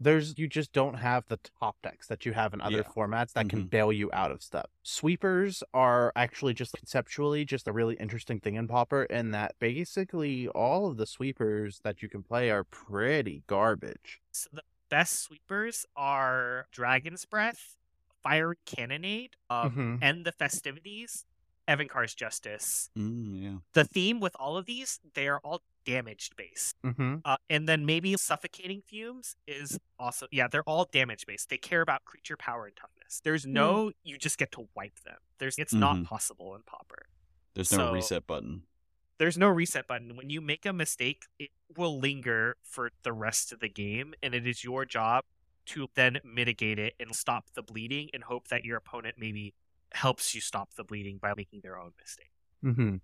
There's you just don't have the top decks that you have in other Yeah. formats that can Mhm. bail you out of stuff. Sweepers are actually just conceptually just a really interesting thing in Pauper in that basically all of the sweepers that you can play are pretty garbage. So the best sweepers are Dragon's Breath, Fiery Cannonade, um, Mhm. and the festivities, Evincar's Justice. Mm, yeah. The theme with all of these, they are all damaged based. Mm-hmm. Uh, and then maybe suffocating fumes is also yeah, they're all damage based. They care about creature power and toughness. There's no you just get to wipe them. There's it's not Mhm. possible in Pauper. There's no So- reset button. There's no reset button. When you make a mistake, it will linger for the rest of the game, and it is your job to then mitigate it and stop the bleeding and hope that your opponent maybe helps you stop the bleeding by making their own mistake. Mm-hmm.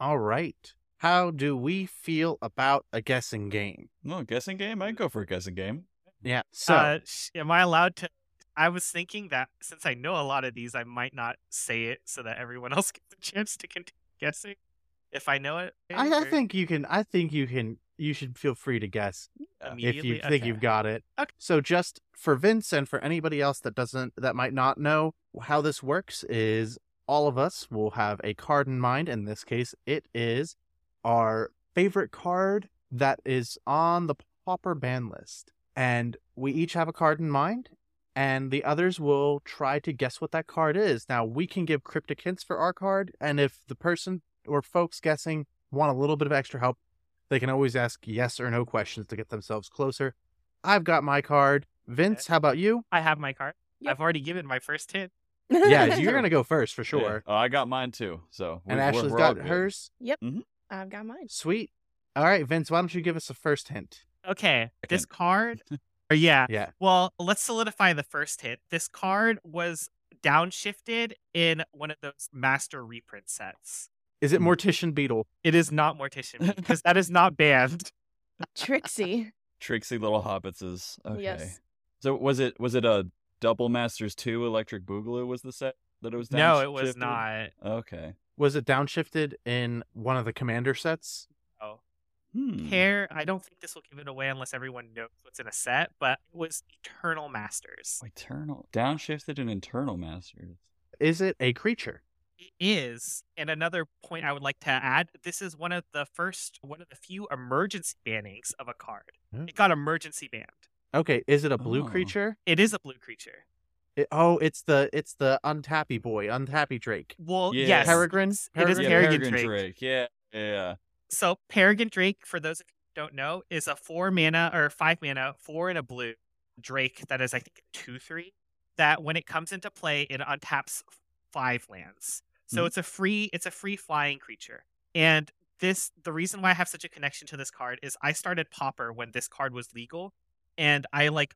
All right. How do we feel about a guessing game? No, guessing game? I'd go for a guessing game. Yeah. So uh, am I allowed to? I was thinking that since I know a lot of these, I might not say it so that everyone *laughs* else gets a chance to continue guessing. If I know it, I, I think you can. I think you can. You should feel free to guess uh, if you think Okay. you've got it. Okay. So just for Vince and for anybody else that doesn't that might not know how this works is all of us will have a card in mind. In this case, it is our favorite card that is on the Pauper ban list. And we each have a card in mind, and the others will try to guess what that card is. Now, we can give cryptic hints for our card, and if the person or folks guessing want a little bit of extra help, they can always ask yes or no questions to get themselves closer. I've got my card. Vince, how about you? I have my card. Yep. I've already given my first hint. Yeah, *laughs* you're going to go first for Yeah. sure. Oh, I got mine too. So And we- we're- Ashley's we're all got good. hers. Mm-hmm. I've got mine. Sweet. All right, Vince, why don't you give us a first hint? Okay, this card. *laughs* or yeah. Yeah. Well, let's solidify the first hit. This card was downshifted in one of those master reprint sets. Is it Hmm. Mortician Beetle? It is not Mortician because that is not banned. Trixie. *laughs* Trixie Little Hobbitses. Okay. Yes. So was it was it a Double Masters 2 Electric Boogaloo was the set that it was No, it was not. Okay. Was it downshifted in one of the commander sets? Oh. Hmm. Care, I don't think this will give it away unless everyone knows what's in a set, but it was Eternal Masters. Eternal Downshifted and Eternal Masters. Is it a creature? It is. And another point I would like to add this is one of the first, one of the few emergency bannings of a card. Hmm. It got emergency banned. Okay, is it a blue Oh. creature? It is a blue creature. It- oh, it's the it's the untappy boy, untappy Drake. Well, Yeah. yes. Peregrine? It is Peregrine? yeah, Peregrine Peregrine Drake. Drake. Yeah, yeah. So Peregrine Drake, for those of you who don't know, is a four mana or five mana, four and a blue Drake that is I think two three. That when it comes into play, it untaps five lands. So Mhm. it's a free it's a free flying creature. And this the reason why I have such a connection to this card is I started Pauper when this card was legal, and I like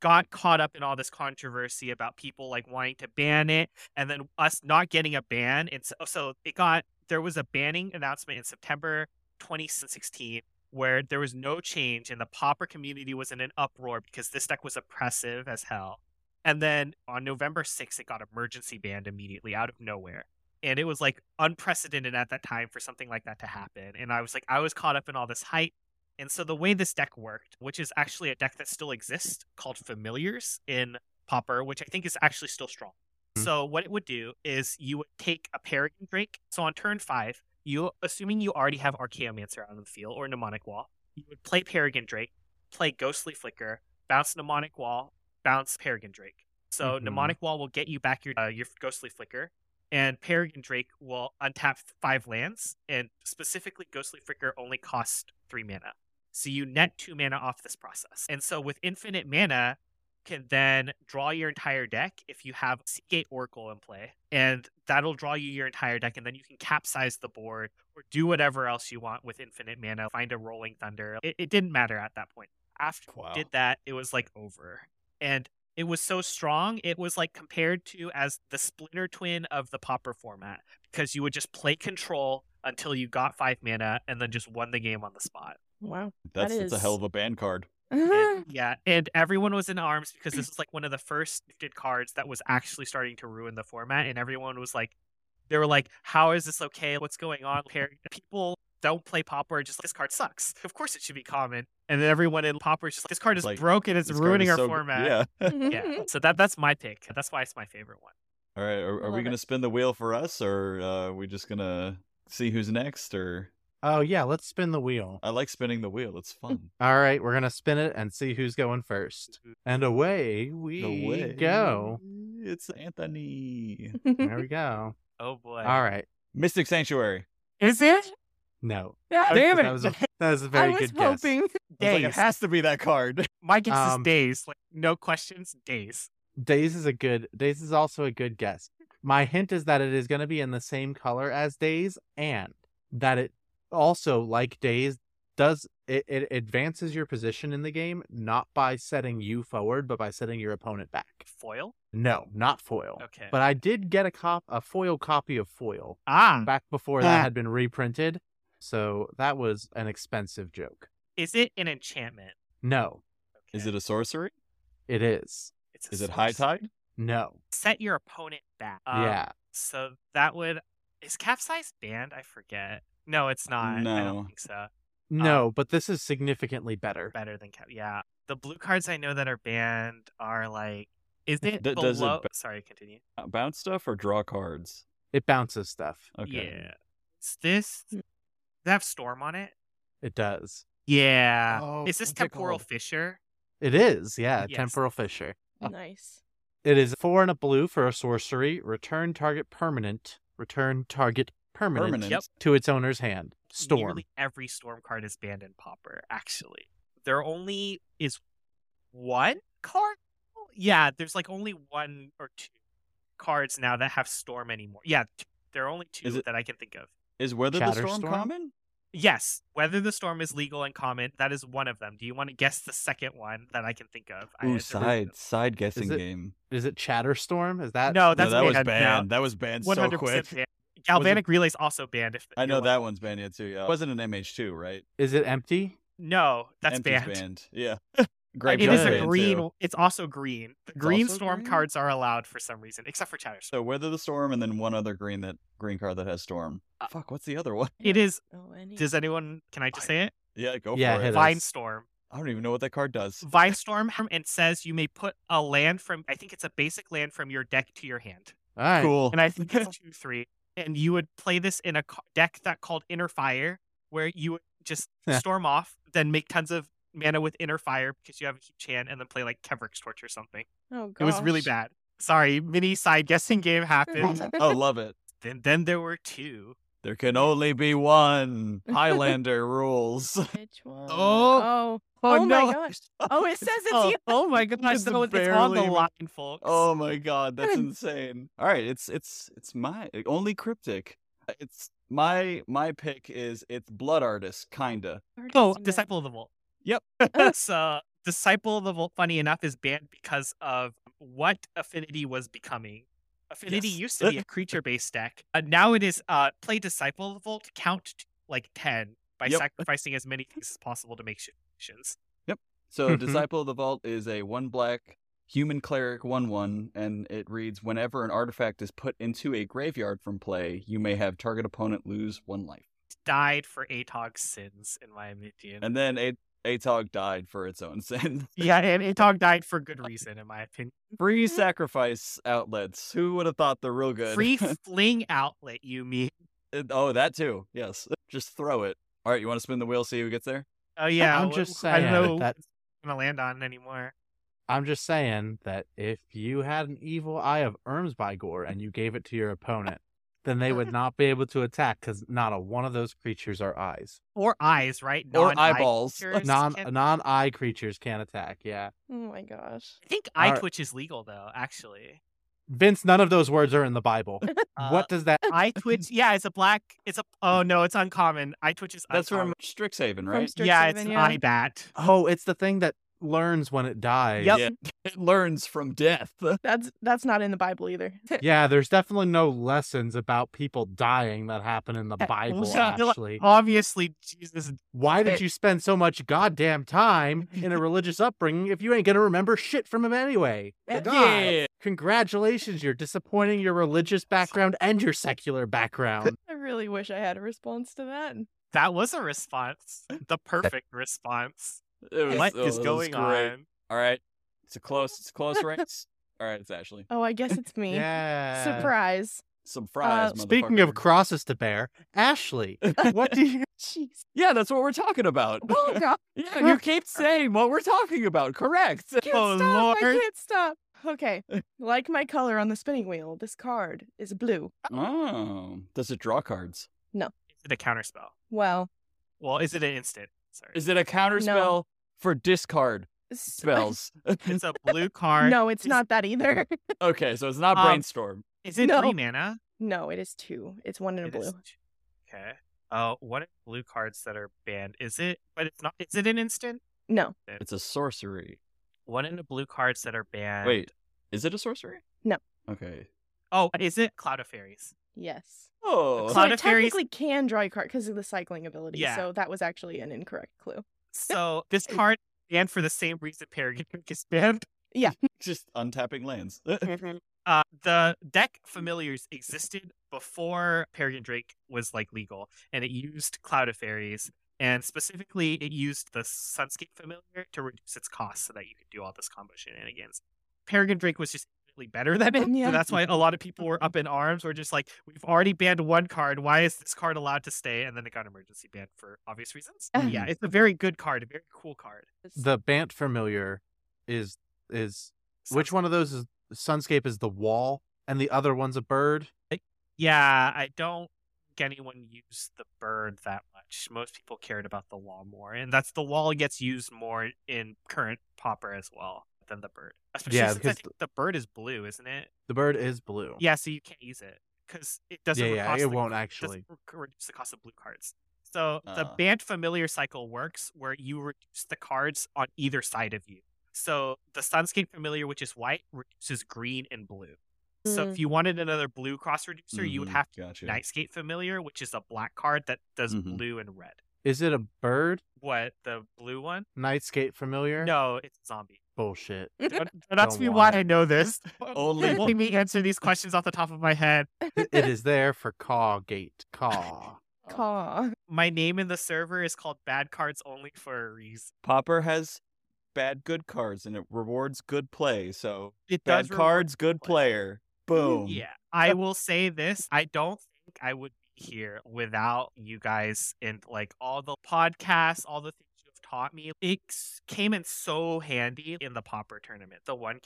got caught up in all this controversy about people like wanting to ban it and then us not getting a ban. It's so it got there was a banning announcement in September 2016 where there was no change and the Pauper community was in an uproar because this deck was oppressive as hell. And then on November 6th, it got emergency banned immediately out of nowhere. And it was like unprecedented at that time for something like that to happen. And I was like, I was caught up in all this hype. And so the way this deck worked, which is actually a deck that still exists called Familiars in Pauper, which I think is actually still strong. Mhm. So what it would do is you would take a Peregrine Drake. So on turn five, you assuming you already have Archaeomancer out on the field or Mnemonic Wall, you would play Peregrine Drake, play Ghostly Flicker, bounce Mnemonic Wall, bounce Peregrine Drake. So Mhm. Mnemonic Wall will get you back your uh, your Ghostly Flicker, and Peregrine Drake will untap five lands, and specifically Ghostly Flicker only costs three mana. So you net two mana off this process. And so with infinite mana, can then draw your entire deck if you have Sea Gate Oracle in play, and that'll draw you your entire deck, and then you can capsize the board or do whatever else you want with infinite mana. Find a Rolling Thunder. It, it didn't matter at that point. After Wow. did that, it was like over, and it was so strong. It was like compared to as the splinter twin of the Pauper format because you would just play control until you got five mana and then just won the game on the spot. Wow. That's, That that's a hell of a band card. And- *laughs* yeah, and everyone was in arms because this was like one of the first gifted cards that was actually starting to ruin the format, and everyone was like, they were like, "How is this okay? What's going on?" People don't play Pauper, just like, this card sucks. Of course, it should be common, and then everyone in Pauper is just like, "This card is Like, broken. It's ruining our so gr- format." Yeah. yeah. *laughs* So that that's my pick. That's why it's my favorite one. All right. Are, are we gonna spin the wheel for us, or uh, are we just gonna see who's next? Or Oh yeah, let's spin the wheel. I like spinning the wheel. It's fun. *laughs* All right, we're gonna spin it and see who's going first. And away we Away. go. It's Anthony. There we go. *laughs* Oh boy. All right. Mystic Sanctuary. Is it? No. Yeah, Damn That it. was a, *laughs* that was a very good guess. I was like, it Daze. has to be that card. *laughs* My guess Um, is Daze. Like no questions, Daze. Daze is a good Daze is also a good guess. My hint is that it is going to be in the same color as Daze and that it also like Daze does it, it advances your position in the game not by setting you forward but by setting your opponent back. Foil. No, not foil. Okay. But I did get a cop a foil copy of foil ah, back before that had been reprinted. So that was an expensive joke. is it an enchantment? No, Is it a sorcery? it is. It's a Is it High. Tide? No. Set your opponent back. Um, yeah. So that would is capsize banned? I forget. No, it's not. I No. don't think so. No, but this is significantly better. Better than cap. Yeah. The blue cards I know that are banned are like. Is it D- does it below? Sorry, continue. Uh, Bounce stuff or draw cards? It bounces stuff. Okay. Yeah. Is this? Does it have storm on it? It does. Yeah. Oh, is this what's it temporal called? fissure? It is, yeah, Yes. temporal fissure. nice. It is four and a blue for a sorcery. Return target permanent. Return target permanent, Permanent. Yep. to its owner's hand. Storm. Nearly every storm card is banned in Pauper, actually. There only is one card? Yeah, there's like only one or two cards now that have storm anymore. Yeah, t- there are only two Is it- that I can think of. Is Weather the Storm Shatterstorm? common? Yes, Weather the Storm is legal and common, that is one of them. Do you want to guess the second one that I can think of? I Ooh, had to- side side guessing it- game. Is it Chatterstorm? Is that No, No, that's that was banned now. That was banned so 100% quick. banned. *laughs* Galvanic Relay's also banned. If I know wondering. that one's banned yet too. Yeah, it wasn't an MH2, right? Is it empty? No, that's Empty's banned. Yeah. *laughs* Grape It is a green. too. It's also green. The green also storm green? cards are allowed for some reason, except for Chatterstorm. So Weather the Storm, and then one other green that green card that has Storm. Uh, Fuck, what's the other one? It *laughs* is. Oh, any... Does anyone? Can I just say it? Yeah, go Yeah, for hit it. us. Vine Storm. I don't even know what that card does. Vine Storm and says you may put a land from. I think it's a basic land from your deck to your hand. All right. Cool. and I think it's *laughs* two three. And you would play this in a deck that called Inner Fire, where you would just *laughs* storm off, then make tons of mana with Inner Fire because you have a huge hand, and then play like Kaervek's Torch or something. Oh, god, It was really bad. Sorry, mini side guessing game happened. *laughs* oh, love it. then then there were two. There can only be one. Highlander rules. *laughs* Which one? Oh. oh, oh, oh my gosh. *laughs* Oh, it says it's Oh, you. oh my gosh! It's So it's on the barely- line, folks. Oh my god, that's insane. All right, it's it's it's my only cryptic. It's my my pick is it's Blood Artist, kinda. Oh, Disciple of the Vault. Yep. *laughs* so Disciple of the Vault, funny enough, is banned because of what Affinity was becoming. Affinity Yes. used to be *laughs* a creature-based deck. Uh, now it is uh, play Disciple of the Vault, count to, like ten by Yep. sacrificing as many things as possible to make missions. So Mhm. Disciple of the Vault is a one black human cleric one one, and it reads whenever an artifact is put into a graveyard from play, you may have target opponent lose one life. Died for Atog's sins, in my opinion. And then Atog died for its own *laughs* sin. yeah, and Atog died for good reason, in my opinion. Free sacrifice outlets. Who would have thought they're real good? Free *laughs* fling outlet, you mean? Oh, that too. Yes. *laughs* Just throw it. All right, you want to spin the wheel, see who gets there? Oh yeah, I'm wh- just I don't saying know that- what it's gonna land on anymore. I'm just saying that if you had an evil eye of Orms-by-Gore and you gave it to your opponent, then they would *laughs* not be able to attack because not a one of those creatures are eyes. Or eyes, right? Or Non-eye eyeballs. *laughs* creatures Non can- non eye creatures can't attack. Yeah, Oh my gosh. I think eye Alright. twitch is legal though. Actually, Vince. None of those words are in the Bible. Uh, what does that? eye twitch? *laughs* Yeah, it's a black. It's a. Oh no, it's uncommon. Eye twitch is. That's uncommon. from Strixhaven, From right? Yeah, it's an yeah. eye bat. Oh, it's the thing that learns when it dies. Yep. Yeah. *laughs* It learns from death. *laughs* That's that's not in the Bible either. *laughs* Yeah, there's definitely no lessons about people dying that happen in the Eh, Bible. yeah, Actually, Obviously, Jesus. why did you spend so much goddamn time in a religious upbringing if you ain't gonna remember shit from him anyway? God. Yeah. Congratulations, you're disappointing your religious background and your secular background. I really wish I had a response to that. That was a response. The perfect response. It was- What oh, is that was going great. on? All right. It's a close, it's a close race. All right, it's Ashley. Oh, I guess it's me. yeah. Surprise. Some fries, Uh, Speaking of crosses to bear, Ashley, what do you? *laughs* Jeez. Yeah, that's what we're talking about. Oh *laughs* god. yeah, you keep saying what we're talking about. Correct. I can't Oh, stop. I can't stop. Okay. like my color on the spinning wheel, this card is blue. Oh, does it draw cards? No. Is it a counterspell? Well, Well, is it an instant? Sorry. Is it a counterspell for discard *laughs* spells? It's a *laughs* blue card. no, it's Is- not that either. *laughs* okay, so it's not Um, brainstorm. Is it No. three mana? no, it is two. It's one in a It is blue. Okay. Oh, what are blue cards that are banned? Is it? But it's not. Is it an instant? No. It's a sorcery. What in the blue cards that are banned? Wait, is it a sorcery? No. Okay. Oh, is it Cloud of Faeries? Yes. Oh, So Cloud it of Fairies- technically can draw a card because of the cycling ability. Yeah. So that was actually an incorrect clue. So this *laughs* card banned for the same reason Peregrine *laughs* Drake is banned. Yeah. *laughs* Just untapping lands. Uh, the deck familiars existed before Peregrine Drake was like legal, and it used Cloud of Faeries, and specifically it used the Sunscape familiar to reduce its cost so that you could do all this combo shenanigans. Peregrine Drake was just infinitely better than it, Yeah. so that's why a lot of people were up in arms. Or just like, we've already banned one card. Why is this card allowed to stay? And then it got emergency banned for obvious reasons. Ah. yeah, it's a very good card, a very cool card. The Bant familiar is is which one of those is Sunscape is the wall and the other one's a bird? Yeah, I don't think anyone used the bird that much. Most people cared about the wall more, and that's the wall gets used more in current Pauper as well than the bird. Especially Yeah, since I because think the bird is blue, isn't it? The bird is blue. Yeah, so you can't use it because it doesn't. Yeah, yeah, it the- won't actually. re- reduce the cost of blue cards. So the Ah. banned familiar cycle works where you reduce the cards on either side of you. So the Sunscape familiar, which is white, reduces green and blue. So Mm. if you wanted another blue cross reducer, you would Mhm, have to gotcha. Nightscape Familiar, which is a black card that does Mhm. blue and red. Is it a bird? What the blue one? Nightscape familiar? No, it's a zombie. Bullshit. *laughs* Don't, don't ask me want why it. I know this. *laughs* Only- Don't me answer these questions off the top of my head. it it is *laughs* there for Cawgate. Caw. Caw. My name in the server is called Bad Cards Only for a reason. Pauper has bad good cards and it rewards good play. So It bad does cards, good play. player. Boom. Yeah, I will say this. I don't think I would be here without you guys and like all the podcasts, all the things you have taught me. It came in so handy in the Pauper tournament. The one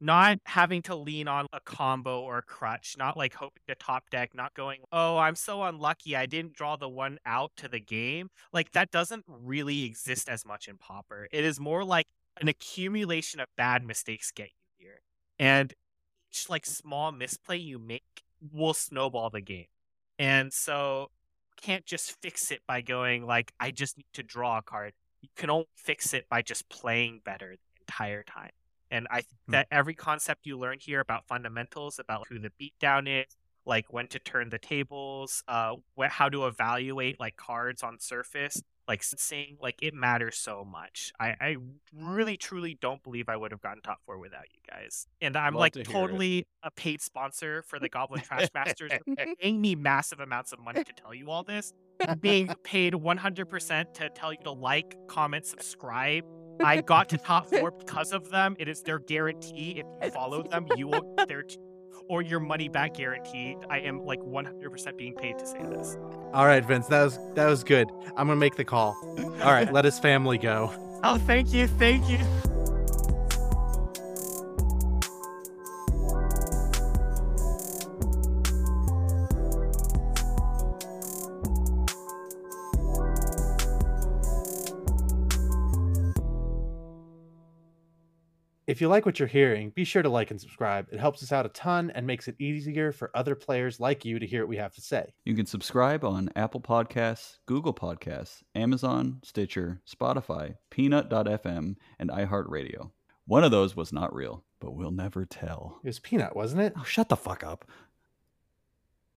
not having to lean on a combo or a crutch, not like hoping to top deck, not going, oh, I'm so unlucky I didn't draw the one out to the game. Like that doesn't really exist as much in Pauper. It is more like an accumulation of bad mistakes get you here. And each like small misplay you make will snowball the game. And so can't just fix it by going like I just need to draw a card. You can only fix it by just playing better the entire time. And I think Hmm. that every concept you learn here about fundamentals, about who the beatdown is, like when to turn the tables, uh, wh- how to evaluate like cards on surface, like saying like it matters so much. I, I really truly don't believe I would have gotten top four without you guys. And I'm Love like to totally a paid sponsor for the Goblin Trashmasters. *laughs* Paying me massive amounts of money to tell you all this. Being paid 100% to tell you to like, comment, subscribe. I got to top four because of them. It is their guarantee. If you follow them, you will get there too. Or your money back guaranteed. I am like 100% being paid to say this. All right, Vince, that was that was good. I'm gonna make the call. All right, *laughs* let his family go. Oh, thank you. Thank you. If you like what you're hearing, be sure to like and subscribe. It helps us out a ton and makes it easier for other players like you to hear what we have to say. You can subscribe on Apple Podcasts, Google Podcasts, Amazon, Stitcher, Spotify, Peanut.fm, and iHeartRadio. One of those was not real, but we'll never tell. It was Peanut, wasn't it? Oh, shut the fuck up.